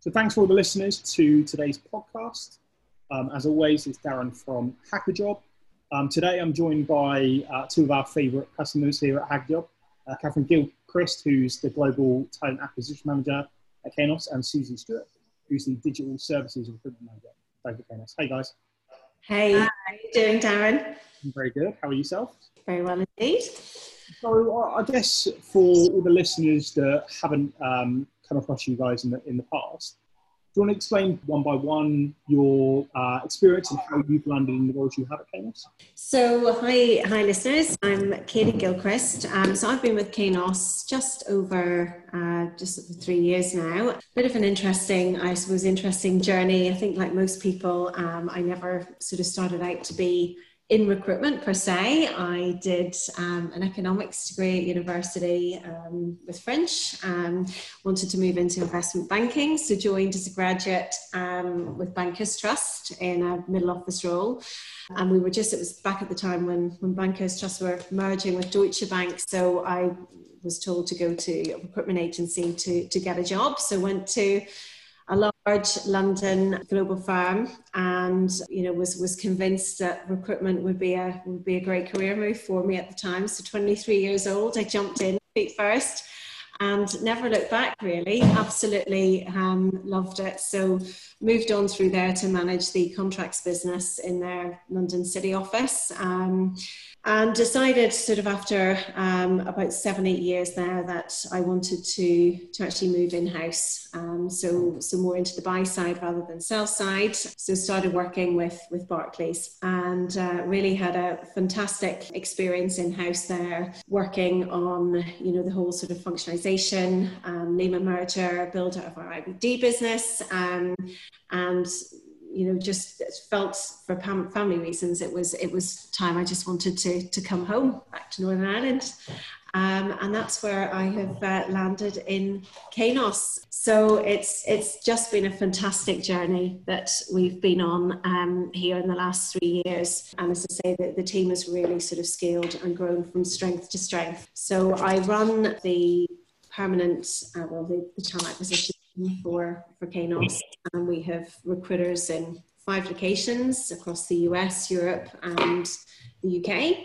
So thanks for all the listeners to today's podcast. Um, as always, it's Darren from HackerJob. Um, today I'm joined by uh, two of our favourite customers here at HackerJob, uh, Catherine Gilchrist, who's the Global Talent Acquisition Manager at Kainos, and Susie Stewart, who's the Digital Services Recruitment Manager at Kainos. Hey guys. Hey, how are you doing, Darren? I'm very good. How are yourself? Very well indeed. So I guess for all the listeners that haven't um, come across you guys in the in the past. Do you want to explain one by one your uh, experience and how you've landed in the roles you have at Kainos? So, hi, hi, listeners. I'm Katie Gilchrist. Um, so, I've been with Kainos just over uh, just over three years now. Bit of an interesting, I suppose, interesting journey. I think, like most people, um, I never sort of started out to be in recruitment per se. I did um, an economics degree at university um, with French. Um, wanted to move into investment banking, so joined as a graduate um, with Bankers Trust in a middle office role. And we were just, it was back at the time when, when Bankers Trust were merging with Deutsche Bank. So I was told to go to a recruitment agency to, to get a job. So went to a large London global firm, and you know was was convinced that recruitment would be a would be a great career move for me at the time. So 23 years old, I jumped in feet first, and never looked back. Really, absolutely um, loved it. So moved on through there to manage the contracts business in their London City office. Um, and decided sort of after um, about seven eight years there that I wanted to to actually move in house um, so so more into the buy side rather than sell side. So started working with with Barclays and uh, really had a fantastic experience in house there working on you know the whole sort of functionalization um, Lehman merger build out of our IBD business um, and you know just felt for family reasons it was it was time i just wanted to to come home back to northern ireland um, and that's where I have uh, landed in Kainos. So it's it's just been a fantastic journey that we've been on um, here in the last three years. And as I say, the, the team has really sort of scaled and grown from strength to strength. So I run the permanent, uh, well, the, the talent acquisition for, for Kainos. And we have recruiters in five locations across the US, Europe, and the UK.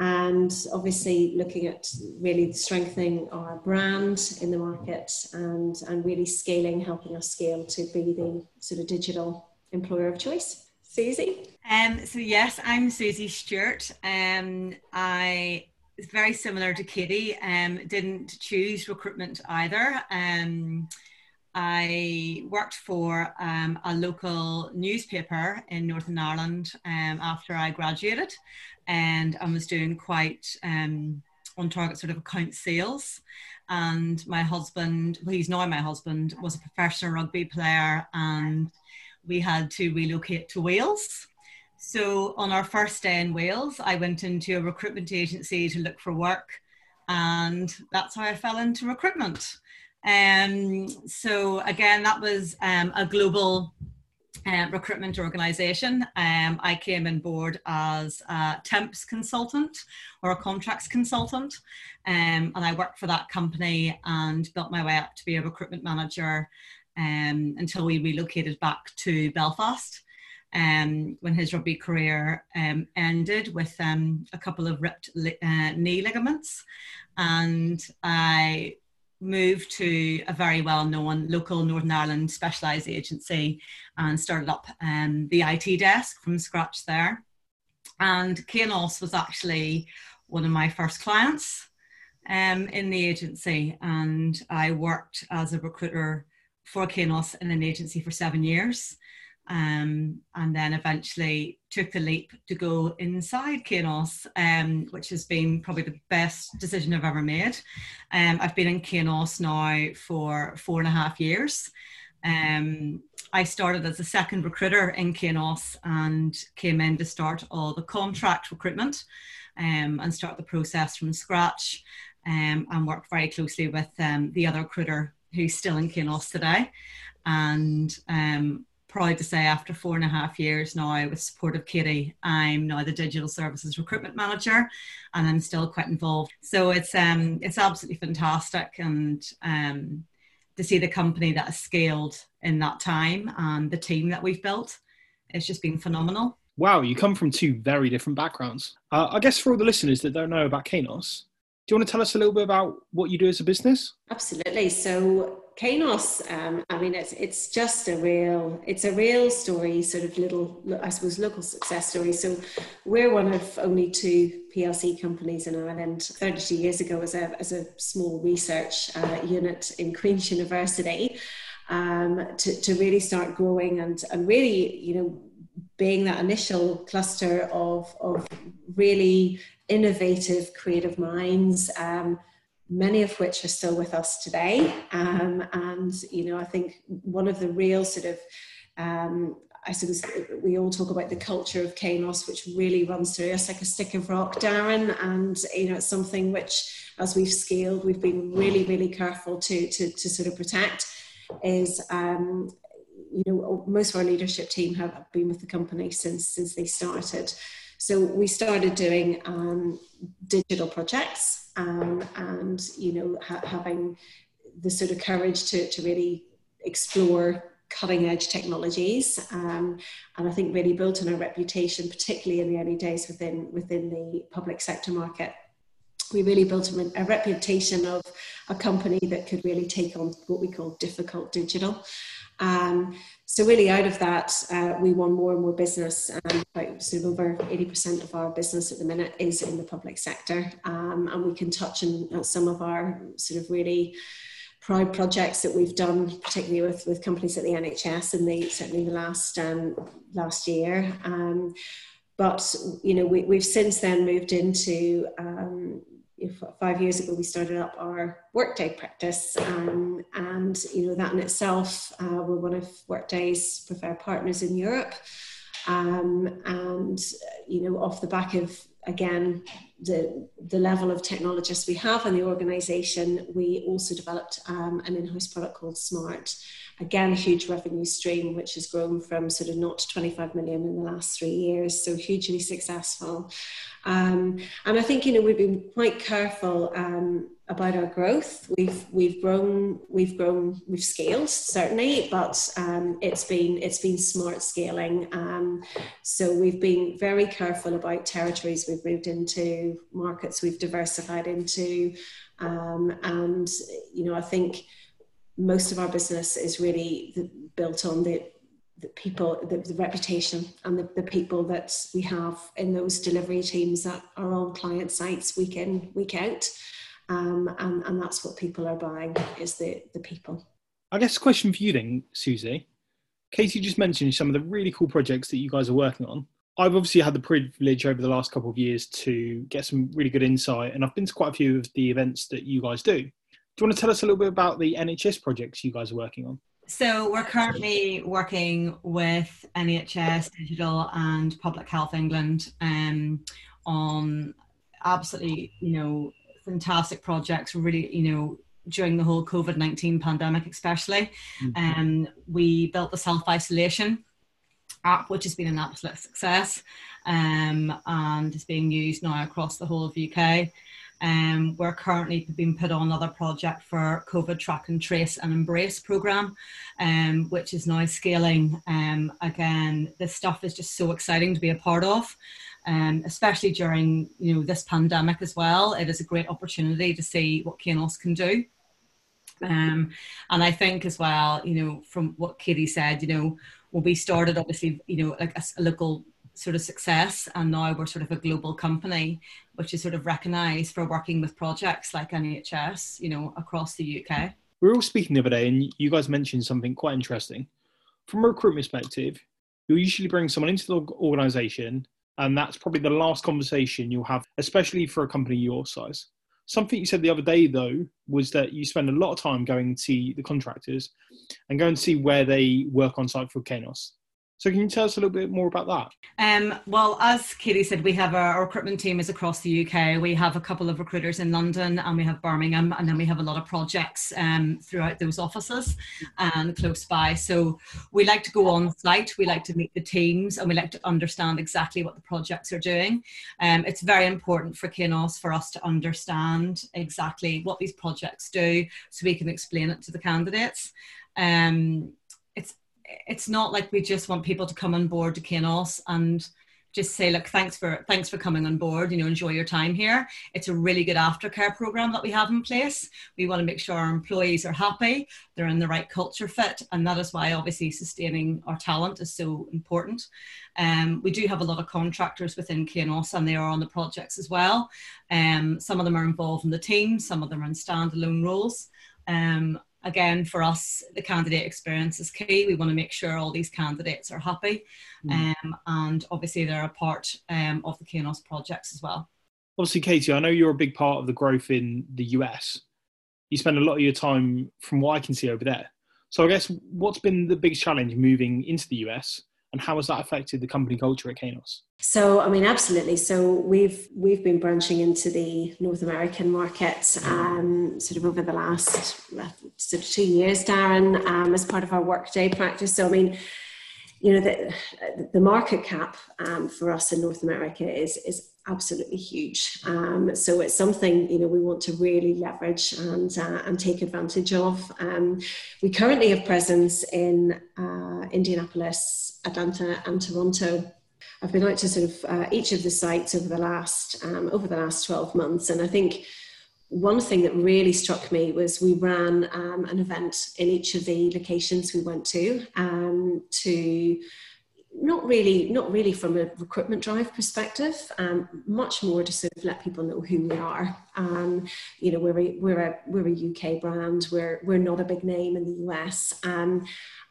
And obviously, looking at really strengthening our brand in the market and, and really scaling, helping us scale to be the sort of digital employer of choice. Susie? Um, so, yes, I'm Susie Stewart. Um, I very similar to Katie. Um, didn't choose recruitment either. Um, I worked for um, a local newspaper in Northern Ireland um, after I graduated, and I was doing quite um, on target sort of account sales. And my husband, well, he's now my husband, was a professional rugby player, and we had to relocate to Wales. So on our first day in Wales, I went into a recruitment agency to look for work, and that's how I fell into recruitment. Um, so again, that was um, a global uh, recruitment organization. Um, I came on board as a temps consultant or a contracts consultant, um, and I worked for that company and built my way up to be a recruitment manager um, until we relocated back to Belfast. Um, when his rugby career um, ended with um, a couple of ripped li- uh, knee ligaments, and I moved to a very well known local Northern Ireland specialised agency and started up um, the IT desk from scratch there. And Kainos was actually one of my first clients um, in the agency. And I worked as a recruiter for Kainos in an agency for seven years um, and then eventually took the leap to go inside Kainos, um, which has been probably the best decision I've ever made. Um, I've been in Kainos now for four and a half years. Um, I started as a second recruiter in Kainos and came in to start all the contract recruitment um, and start the process from scratch um, and work very closely with the other recruiter who's still in Kainos today. And um, proud to say after four and a half years now with support of Katie, I'm now the digital services recruitment manager and I'm still quite involved. So it's um it's absolutely fantastic and um to see the company that has scaled in that time and the team that we've built, it's just been phenomenal. Wow, you come from two very different backgrounds. Uh, I guess for all the listeners that don't know about Kainos, do you want to tell us a little bit about what you do as a business? Absolutely. So Kainos, um, I mean, it's it's just a real it's a real story, sort of little, I suppose, local success story. So we're one of only two PLC companies in Ireland. Thirty-two years ago, as a as a small research uh, unit in Queen's University, um, to to really start growing and and really, you know, being that initial cluster of of really innovative, creative minds, um, many of which are still with us today. Um, and, you know, I think one of the real sort of, um, I suppose we all talk about the culture of Kainos, which really runs through us like a stick of rock, Darren. And, you know, it's something which, as we've scaled, we've been really, really careful to, to, to sort of protect is, um, you know, most of our leadership team have been with the company since, since they started. So we started doing um, digital projects um, and, you know, ha- having the sort of courage to, to really explore cutting edge technologies um, and I think really built on our reputation, particularly in the early days within, within the public sector market. We really built a, a reputation of a company that could really take on what we call difficult digital. Um, so really out of that, uh, we won more and more business. Um, about sort of over 80% of our business at the minute is in the public sector. Um, and we can touch on some of our sort of really proud projects that we've done, particularly with, with companies at the NHS in the certainly the last um, last year. Um, but you know, we, have since then moved into um, five years ago we started up our workday practice um, and you know that in itself uh, we're one of workday's preferred partners in europe. Um, and you know off the back of again the the level of technologists we have in the organization we also developed um, an in-house product called smart again a huge revenue stream which has grown from sort of not to 25 million in the last three years so hugely successful um, and I think you know we've been quite careful um, about our growth. We've we've grown, we've grown, we've scaled certainly, but um, it's been it's been smart scaling. Um, so we've been very careful about territories we've moved into, markets we've diversified into, um, and you know I think most of our business is really built on the the people, the, the reputation, and the, the people that we have in those delivery teams that are on client sites week in, week out. Um, and, and that's what people are buying is the, the people. I guess a question for you then, Susie. Katie just mentioned some of the really cool projects that you guys are working on. I've obviously had the privilege over the last couple of years to get some really good insight, and I've been to quite a few of the events that you guys do. Do you want to tell us a little bit about the NHS projects you guys are working on? So we're currently working with NHS Digital and Public Health England um, on absolutely, you know, fantastic projects. Really, you know, during the whole COVID nineteen pandemic, especially, mm-hmm. um, we built the self isolation app, which has been an absolute success, um, and is being used now across the whole of UK. Um, we're currently being put on another project for COVID track and trace and embrace program, um, which is now scaling. Um, again, this stuff is just so exciting to be a part of, um, especially during you know this pandemic as well. It is a great opportunity to see what Kainos can do. Um, and I think as well, you know, from what Katie said, you know, when we started, obviously, you know, like a, a local sort of success and now we're sort of a global company which is sort of recognized for working with projects like NHS you know across the UK we were all speaking the other day and you guys mentioned something quite interesting. From a recruitment perspective you'll usually bring someone into the organization and that's probably the last conversation you'll have especially for a company your size something you said the other day though was that you spend a lot of time going to the contractors and going to see where they work on site for Kainos So can you tell us a little bit more about that? Um, well, as Katie said, we have our recruitment team is across the UK. We have a couple of recruiters in London and we have Birmingham, and then we have a lot of projects um, throughout those offices and close by. So we like to go on site, we like to meet the teams, and we like to understand exactly what the projects are doing. Um, it's very important for Kainos for us to understand exactly what these projects do so we can explain it to the candidates. Um, it's not like we just want people to come on board to Kainos and just say look thanks for thanks for coming on board you know enjoy your time here. It's a really good aftercare program that we have in place. We want to make sure our employees are happy they're in the right culture fit and that is why obviously sustaining our talent is so important. Um, we do have a lot of contractors within Kainos and they are on the projects as well. Um, some of them are involved in the team some of them are in standalone roles. Um, again, for us, the candidate experience is key. We want to make sure all these candidates are happy, mm. um, and obviously they're a part um, of the Kainos projects as well. Obviously, Katie, I know you're a big part of the growth in the US. You spend a lot of your time, from what I can see over there. So, I guess what's been the biggest challenge moving into the US, and how has that affected the company culture at Kainos? So, I mean, absolutely. So we've we've been branching into the North American market um, sort of over the last sort of two years, Darren, um, as part of our workday practice. So, I mean, you know, the the market cap um, for us in North America is is absolutely huge. Um, so it's something you know we want to really leverage and uh, and take advantage of. Um, we currently have presence in uh, Indianapolis, Atlanta, and Toronto. I've been out to sort of uh, each of the sites over the last um, over the last twelve months, and I think one thing that really struck me was we ran um, an event in each of the locations we went to um, to not really not really from a recruitment drive perspective um, much more to sort of let people know who we are. Um, you know we're a, we're a we're a UK brand. We're we're not a big name in the US um,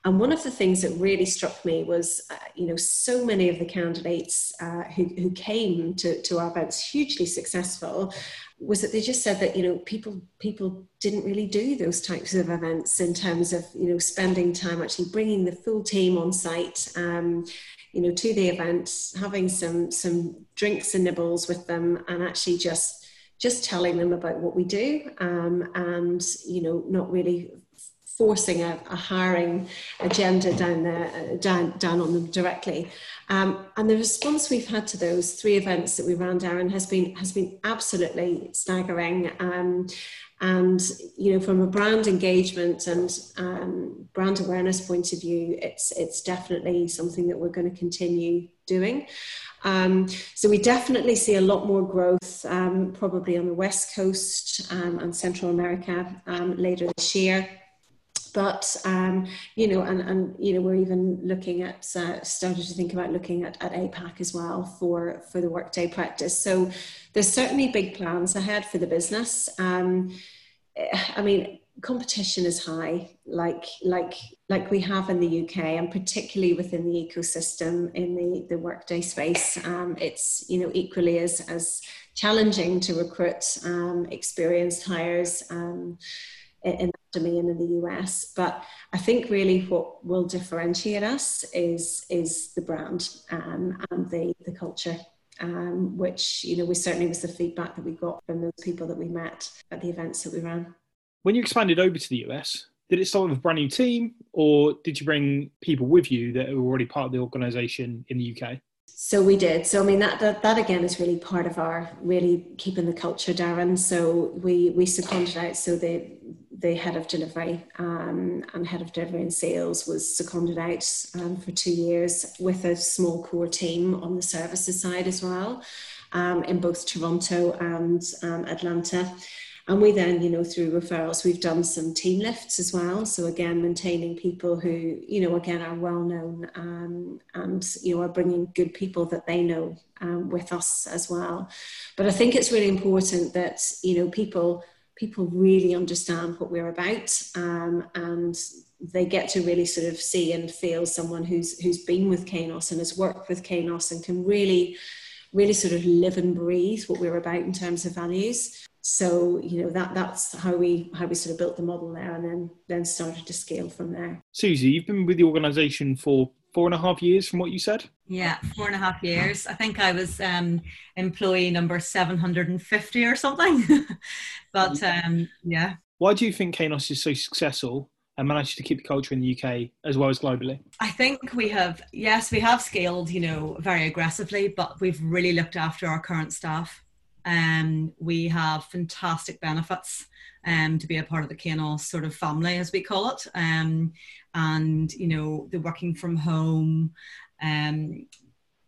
and one of the things that really struck me was uh, you know so many of the candidates uh, who, who came to, to our events hugely successful was that they just said that you know people people didn't really do those types of events in terms of you know spending time actually bringing the full team on site um, you know to the event having some some drinks and nibbles with them and actually just just telling them about what we do um, and you know not really forcing a, a hiring agenda down there, uh, down, down on them directly. Um, and the response we've had to those three events that we ran, Darren, has been has been absolutely staggering. Um, and you know, from a brand engagement and um, brand awareness point of view, it's it's definitely something that we're going to continue doing. Um, so we definitely see a lot more growth, um, probably on the west coast um, and Central America um, later this year but um, you know, and and you know, we're even looking at uh, started to think about looking at, at APAC as well for for the workday practice. So there's certainly big plans ahead for the business. Um, I mean, competition is high, like like like we have in the UK, and particularly within the ecosystem in the the workday space. Um, it's you know equally as as challenging to recruit um, experienced hires um, in domain in the US. But I think really what will differentiate us is is the brand um, and the the culture. Um, which you know we certainly was the feedback that we got from those people that we met at the events that we ran. When you expanded over to the US, did it start with a brand new team, or did you bring people with you that were already part of the organisation in the UK? So we did. So I mean that, that that again is really part of our really keeping the culture, Darren. So we we seconded out. So the the head of delivery um, and head of delivery and sales was seconded out um, for two years with a small core team on the services side as well um, in both Toronto and um, Atlanta. And we then, you know, through referrals, we've done some team lifts as well. So again, maintaining people who, you know, again are well known um, and you know are bringing good people that they know um, with us as well. But I think it's really important that you know people people really understand what we're about um, and they get to really sort of see and feel someone who's who's been with Kainos and has worked with Kainos and can really really sort of live and breathe what we're about in terms of values. So you know that that's how we how we sort of built the model there and then then started to scale from there. Susie you've been with the organization for four and a half years from what you said. Yeah, four and a half years. I think I was um, employee number 750 or something. but um, yeah. Why do you think Kainos is so successful and managed to keep the culture in the UK as well as globally? I think we have, yes, we have scaled, you know, very aggressively, but we've really looked after our current staff. Um, we have fantastic benefits um, to be a part of the Kainos sort of family, as we call it. Um, and, you know, the working from home, um,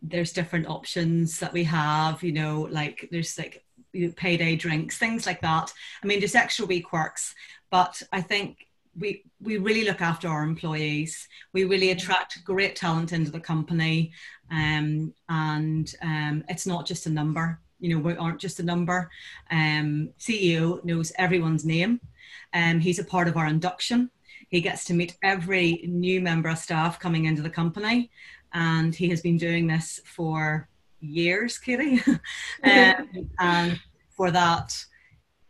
there's different options that we have, you know, like there's like you know, payday drinks, things like that. I mean, there's extra wee quirks, but I think we we really look after our employees. We really attract great talent into the company, um, and um, it's not just a number you know we aren't just a number. Um, ceo knows everyone's name. Um, he's a part of our induction. He gets to meet every new member of staff coming into the company and he has been doing this for years katie. Um, and for that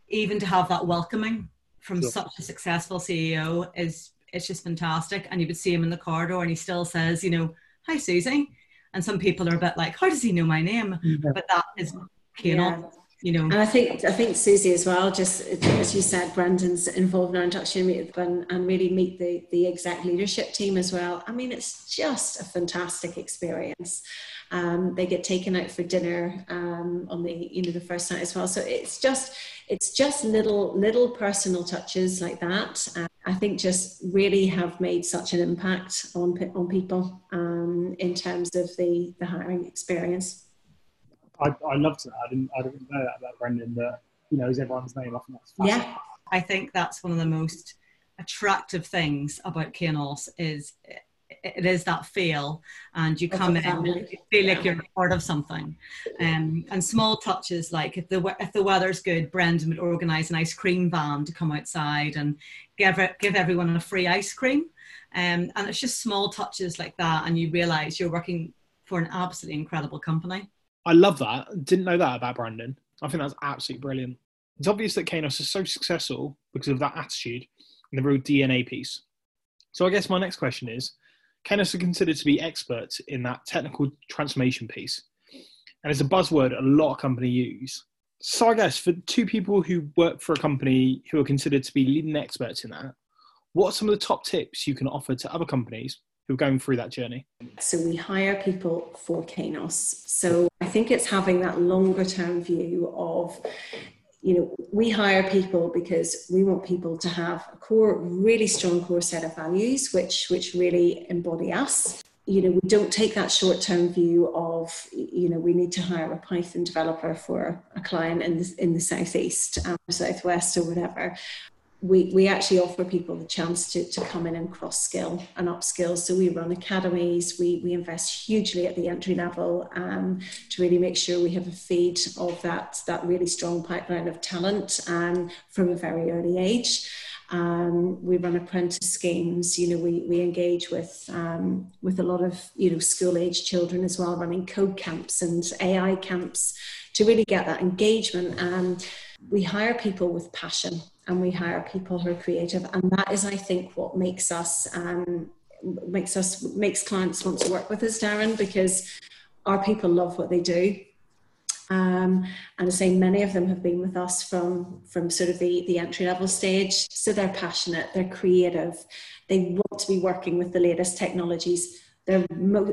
even to have that welcoming from sure. such a successful ceo is it's just fantastic. And you would see him in the corridor and he still says you know hi susie. And some people are a bit like how does he know my name? Yeah. but that is yeah. you know. And I think I think Susie as well. Just as you said, Brendan's involved in our induction meet and, and really meet the the exec leadership team as well. I mean, it's just a fantastic experience. Um, they get taken out for dinner um, on the you know the first night as well. So it's just it's just little little personal touches like that. Uh, I think just really have made such an impact on on people um, in terms of the the hiring experience. I, I loved that. I didn't, I didn't know that about Brendan, that, you know, is everyone's name. I think that's Yeah. I think that's one of the most attractive things about Kainos is it is that feel and you come in and you feel like you're part of something um, and small touches like if the if the weather's good Brendan would organize an ice cream van to come outside and give it, give everyone a free ice cream um, and it's just small touches like that and you realize you're working for an absolutely incredible company I love that. Didn't know that about Brendan. I think that's absolutely brilliant. It's obvious that Kainos is so successful because of that attitude and the real DNA piece. So I guess my next question is, Kainos are considered to be experts in that technical transformation piece. And it's a buzzword a lot of companies use. So I guess for two people who work for a company who are considered to be leading experts in that, what are some of the top tips you can offer to other companies who are going through that journey? So we hire people for Kainos. So I think it's having that longer term view of you know, we hire people because we want people to have a core, really strong core set of values, which which really embody us. You know, we don't take that short term view of, you know, we need to hire a Python developer for a client in the in the southeast, um, southwest, or whatever we, we actually offer people the chance to, to come in and cross skill and upskill. So we run academies, we, we invest hugely at the entry level um, to really make sure we have a feed of that, that really strong pipeline of talent um, from a very early age. Um, we run apprentice schemes. You know, we, we engage with um, with a lot of you know school age children as well, running code camps and AI camps to really get that engagement. Um, we hire people with passion and we hire people who are creative and that is i think what makes us um, makes us makes clients want to work with us darren because our people love what they do. Um, and I say many of them have been with us from from sort of the the entry level stage. So they're passionate, they're creative, they want to be working with the latest technologies they're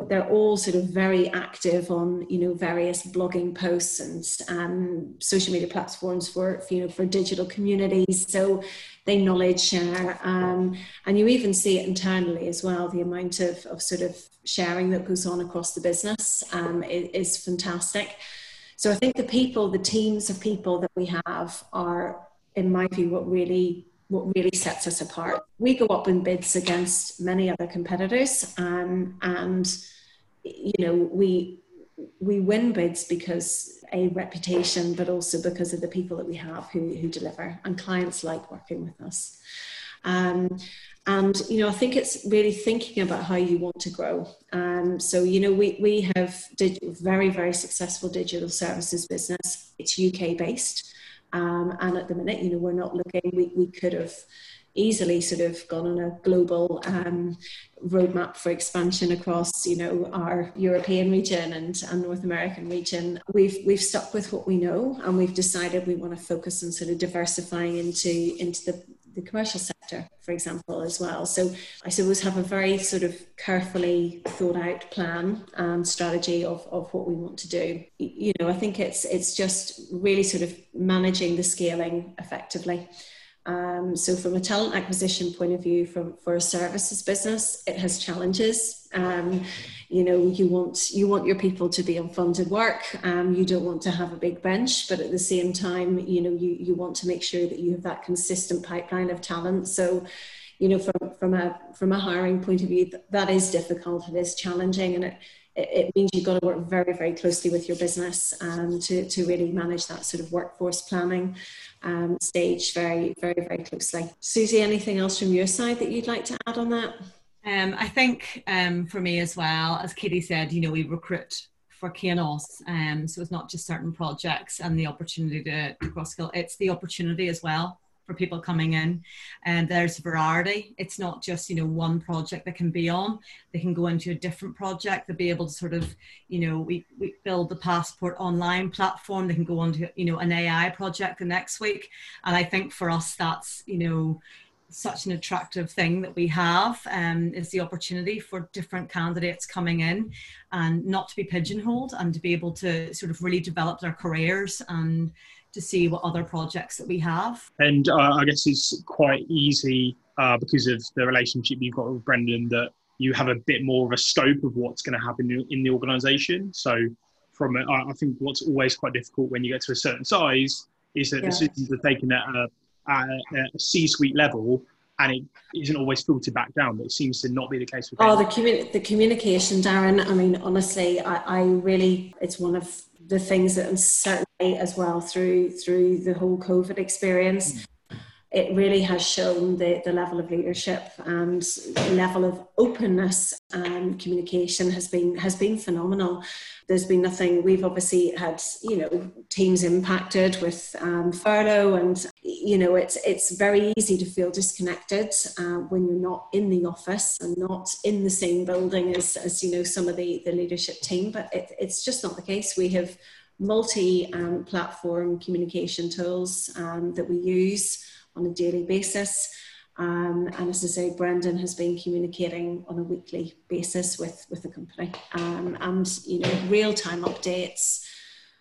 they're all sort of very active on you know various blogging posts and um, social media platforms for, for, you know for digital communities. So they knowledge share um, and you even see it internally as well the amount of, of sort of sharing that goes on across the business um, is, is fantastic. So i think the people the teams of people that we have are in my view what really what really sets us apart. We go up in bids against many other competitors, um, and you know we we win bids because a reputation, but also because of the people that we have who who deliver, and clients like working with us. Um, and you know, I think it's really thinking about how you want to grow. Um, so you know, we we have did very very successful digital services business. It's UK based. Um, and at the minute, you know, we're not looking, we, we could have, easily sort of gone on a global um, roadmap for expansion across, you know, our European region and, and North American region. We've we've stuck with what we know, and we've decided we want to focus on sort of diversifying into into the the commercial sector, for example, as well. So I suppose have a very sort of carefully thought out plan and strategy of, of what we want to do. You know, I think it's it's just really sort of managing the scaling effectively. Um, so, from a talent acquisition point of view, for a services business, it has challenges. Um, you know, you want you want your people to be on funded work. Um, you don't want to have a big bench, but at the same time, you know, you you want to make sure that you have that consistent pipeline of talent. So, you know, from from a from a hiring point of view, that is difficult. It is challenging, and it it means you've got to work very, very closely with your business um, to, to really manage that sort of workforce planning um, stage very, very, very closely. Susie, anything else from your side that you'd like to add on that? Um, I think um, for me as well, as Katie said, you know, we recruit for Kainos. Um, so it's not just certain projects and the opportunity to, to cross skill, it's the opportunity as well for people coming in. And there's variety it's not just you know one project they can be on. They can go into a different project. They'll be able to sort of you know we, we build the passport online platform. They can go on to you know an ai project the next week. And i think for us that's you know such an attractive thing that we have um, is the opportunity for different candidates coming in and not to be pigeonholed and to be able to sort of really develop their careers and to see what other projects that we have. And uh, I guess it's quite easy uh, because of the relationship you've got with Brendan that you have a bit more of a scope of what's going to happen in the organisation. So, from a, I think what's always quite difficult when you get to a certain size is that yeah. decisions are taken at a, at a C-suite level and it isn't always filtered back down. But it seems to not be the case with. Oh, the, commu- the communication, Darren. I mean, honestly, I, I really, it's one of the things that I'm certainly as well through through the whole COVID experience. It really has shown the, the level of leadership and level of openness and communication has been has been phenomenal. There's been nothing. We've obviously had you know teams impacted with um, furlough, and you know it's it's very easy to feel disconnected uh, when you're not in the office and not in the same building as, as you know some of the the leadership team. But it, it's just not the case. We have multi-platform um, communication tools um, that we use on a daily basis. Um, and as I say, Brendan has been communicating on a weekly basis with, with the company. Um, and, you know, real-time updates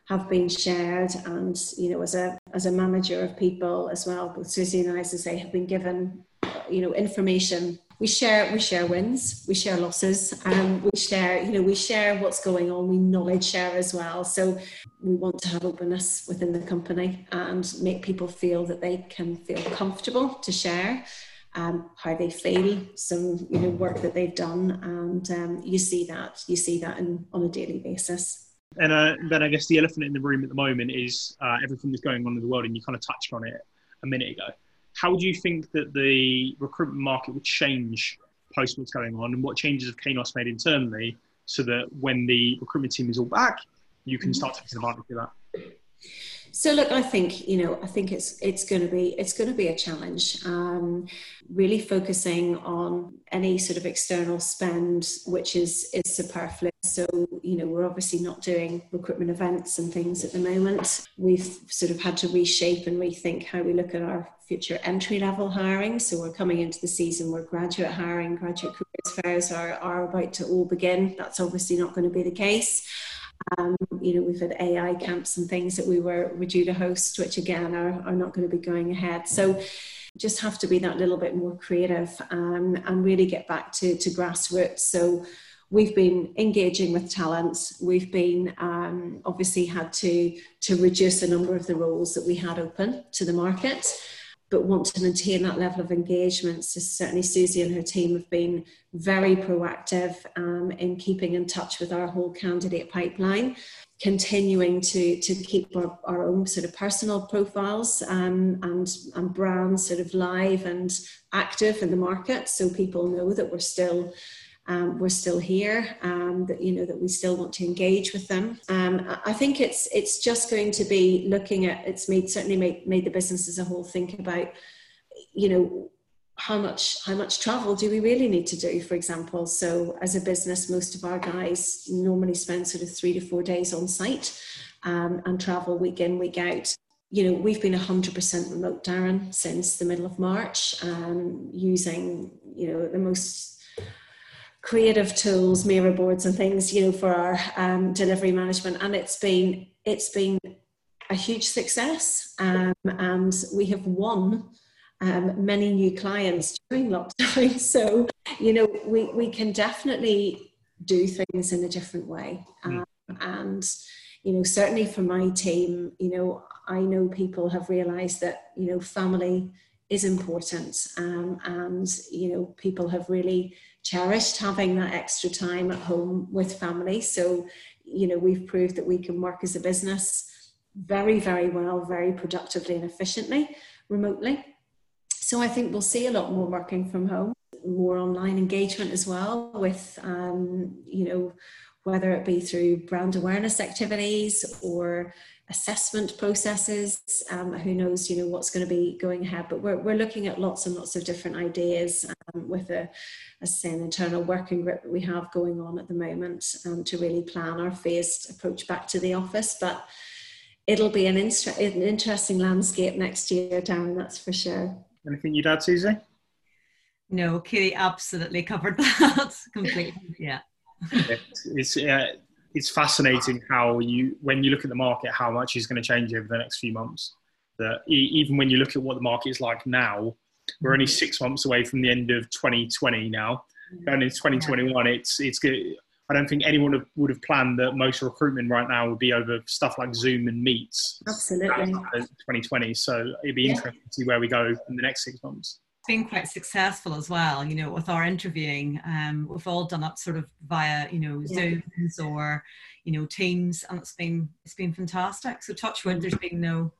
have been shared. And, you know, as a, as a manager of people as well, both Susie and I, as I say, have been given, you know, information we share we share wins we share losses and we share you know we share what's going on we knowledge share as well. So we want to have openness within the company and make people feel that they can feel comfortable to share um, how they feel some you know work that they've done. And um, you see that you see that in, on a daily basis. And uh, then I guess the elephant in the room at the moment is uh, everything that's going on in the world, and you kind of touched on it a minute ago. How do you think that the recruitment market will change post what's going on, and what changes have Kainos made internally so that when the recruitment team is all back, you can mm-hmm. start taking advantage of that? So look, I think you know, I think it's it's going to be it's going to be a challenge. Um, really focusing on any sort of external spend, which is is superfluous. So you know, we're obviously not doing recruitment events and things at the moment. We've sort of had to reshape and rethink how we look at our future entry level hiring. So we're coming into the season where graduate hiring, graduate careers fairs are, are about to all begin. That's obviously not going to be the case. Um, you know, we've had AI camps and things that we were, were due to host, which again are, are not going to be going ahead. So just have to be that little bit more creative um, and really get back to, to grassroots. So we've been engaging with talents. We've been um, obviously had to to reduce the number of the roles that we had open to the market but want to maintain that level of engagement. So certainly Susie and her team have been very proactive um, in keeping in touch with our whole candidate pipeline, continuing to, to keep our, our own sort of personal profiles um, and, and brands sort of live and active in the market so people know that we're still um, we're still here, um, that you know that we still want to engage with them. Um, I think it's it's just going to be looking at it's made certainly made made the business as a whole think about, you know, how much how much travel do we really need to do for example so as a business most of our guys normally spend sort of three to four days on site um, and travel week in week out you know we've been 100% remote darren since the middle of march um, using you know the most creative tools mirror boards and things you know for our um, delivery management and it's been it's been a huge success um, and we have won um, many new clients during lockdown. So, you know, we, we can definitely do things in a different way. Hmm. Um, and, you know, certainly for my team, you know, I know people have realized that, you know, family is important. Um, and, you know, people have really cherished having that extra time at home with family. So, you know, we've proved that we can work as a business very, very well, very productively and efficiently remotely. So I think we'll see a lot more working from home, more online engagement as well with, um, you know, whether it be through brand awareness activities or assessment processes. Um, who knows, you know, what's going to be going ahead. But we're, we're looking at lots and lots of different ideas um, with a, as I say, an internal working group that we have going on at the moment um, to really plan our phased approach back to the office. But it'll be an, inter- an interesting landscape next year, Darren, that's for sure. Anything you'd add, Susie? No, Katie absolutely covered that completely. Yeah. it's uh, it's fascinating how you when you look at the market how much is going to change over the next few months. That even when you look at what the market is like now, we're only six months away from the end of 2020 now. And in 2021, it's it's good. I don't think anyone would have planned that most recruitment right now would be over stuff like Zoom and Meets. Absolutely. 2020. So it'd be yeah. interesting to see where we go in the next six months. Been quite successful as well, you know, with our interviewing. Um, we've all done it sort of via, you know, yeah. Zooms or, you know, Teams, and it's been it's been fantastic. So touch wood, there's been no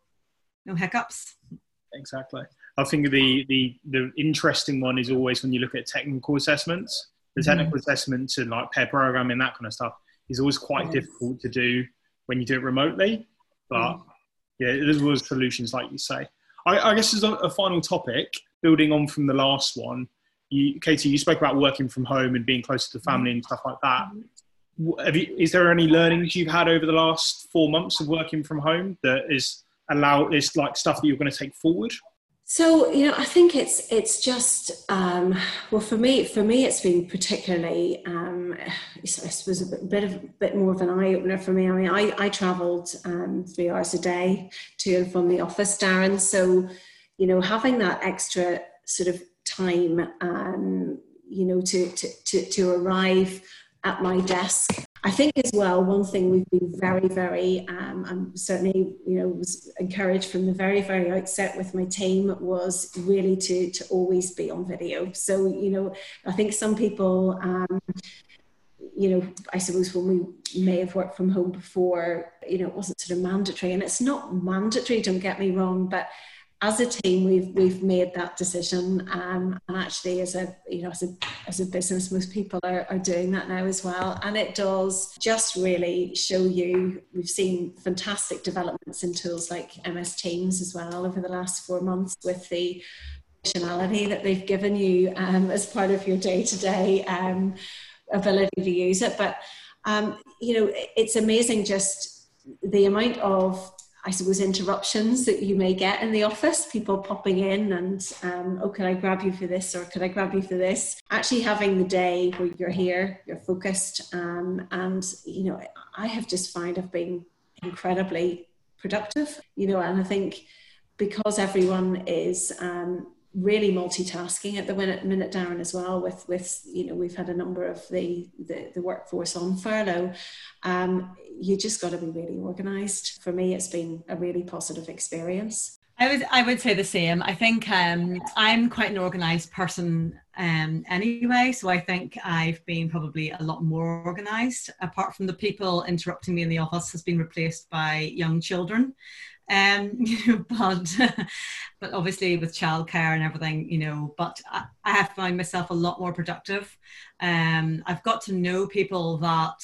no hiccups. Exactly. I think the the the interesting one is always when you look at technical assessments the mm-hmm. technical mm-hmm. assessments and like pair programming, that kind of stuff, is always quite yes. difficult to do when you do it remotely. But mm. yeah, there's always solutions, like you say. I, I guess as a, a, final topic, building on from the last one, you, Katie, you spoke about working from home and being closer to the family and stuff like that. You, is there any learnings you've had over the last four months of working from home that is allow is like stuff that you're going to take forward? So you know, I think it's it's just um, well for me for me it's been particularly um, I suppose a bit, of bit more of an eye opener for me. I mean, I I travelled um, three hours a day to and from the office, Darren. So you know, having that extra sort of time, um, you know, to to to, to arrive at my desk I think as well, one thing we've been very, very, um, I'm certainly, you know, was encouraged from the very, very outset with my team was really to, to always be on video. So, you know, I think some people, um, you know, I suppose when we may have worked from home before, you know, it wasn't sort of mandatory and it's not mandatory, don't get me wrong, but as a team, we've we've made that decision, um, and actually, as a you know, as a as a business, most people are, are doing that now as well, and it does just really show you. We've seen fantastic developments in tools like MS Teams as well over the last four months with the functionality that they've given you um, as part of your day to day ability to use it. But um, you know, it's amazing just the amount of I suppose, interruptions that you may get in the office, people popping in and, um, oh, can I grab you for this or can I grab you for this? Actually, having the day where you're here, you're focused, um, and, you know, I have just found I've been incredibly productive, you know, and I think because everyone is um, really multitasking at the minute, Darren as well with with you know we've had a number of the the, the workforce on furlough um, you just got to be really organized for me it's been a really positive experience I would I would say the same. I think um, I'm quite an organised person um, anyway, so I think I've been probably a lot more organised. Apart from the people interrupting me in the office, has been replaced by young children. Um, but but obviously with childcare and everything, you know. But I, I have found myself a lot more productive. Um, I've got to know people that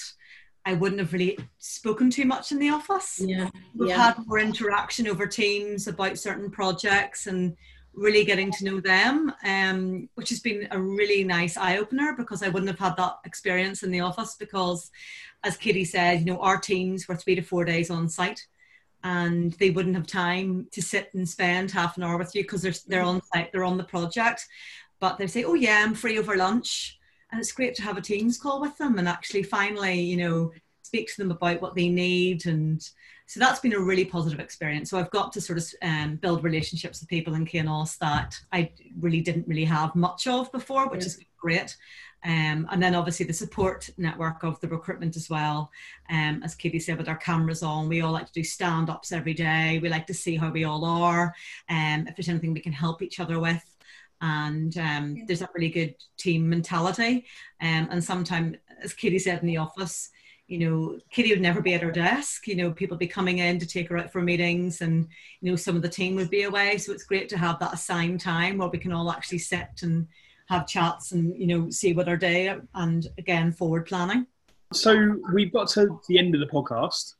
I wouldn't have really spoken too much in the office. Yeah. We've yeah. had more interaction over teams about certain projects and really getting to know them, um, which has been a really nice eye opener because I wouldn't have had that experience in the office because, as Katie said, you know, our teams were three to four days on site and they wouldn't have time to sit and spend half an hour with you because they're, they're on site, they're on the project. But they say, oh, yeah, I'm free over lunch. And it's great to have a Teams call with them and actually finally, you know, speak to them about what they need and so that's been a really positive experience. So I've got to sort of um, build relationships with people in Kainos that I really didn't really have much of before, which yeah. is great. Um, and then obviously the support network of the recruitment as well. Um, as Katie said, with our cameras on, we all like to do stand ups every day. We like to see how we all are, and um, if there's anything we can help each other with. And um, yeah. there's a really good team mentality. Um, and sometimes, as Katie said in the office, you know, Kitty would never be at her desk. You know, people be coming in to take her out for meetings, and you know, some of the team would be away. So it's great to have that assigned time where we can all actually sit and have chats and you know see what our day and again forward planning. So we've got to the end of the podcast,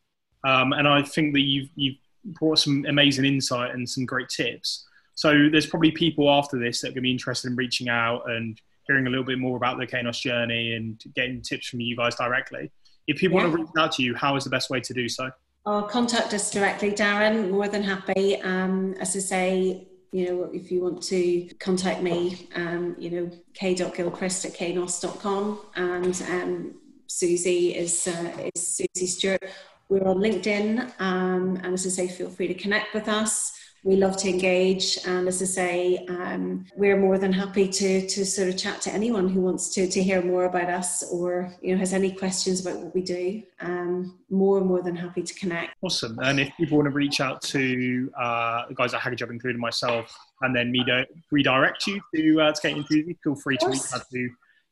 um, and I think that you've you've brought some amazing insight and some great tips. So there's probably people after this that are going to be interested in reaching out and hearing a little bit more about the Kainos journey and getting tips from you guys directly. If people yeah. want to reach out to you, how is the best way to do so? Or contact us directly, Darren. More than happy. Um, as I say, you know, if you want to contact me, um, you know, k.gilchrist at kainos.com and um, Susie is, uh, is Susie Stewart. We're on LinkedIn, um, and as I say, feel free to connect with us we love to engage and as i say um, we're more than happy to to sort of chat to anyone who wants to to hear more about us or you know has any questions about what we do. Um, more and more than happy to connect. Awesome. And if people want to reach out to uh, the guys at Hackajob including myself and then me do, redirect you to uh, to get into feel free to reach out to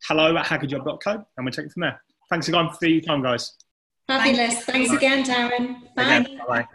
hello at hackajob.co and we'll take it from there. Thanks again for your time guys. Fabulous. Thanks again darren. Bye, bye.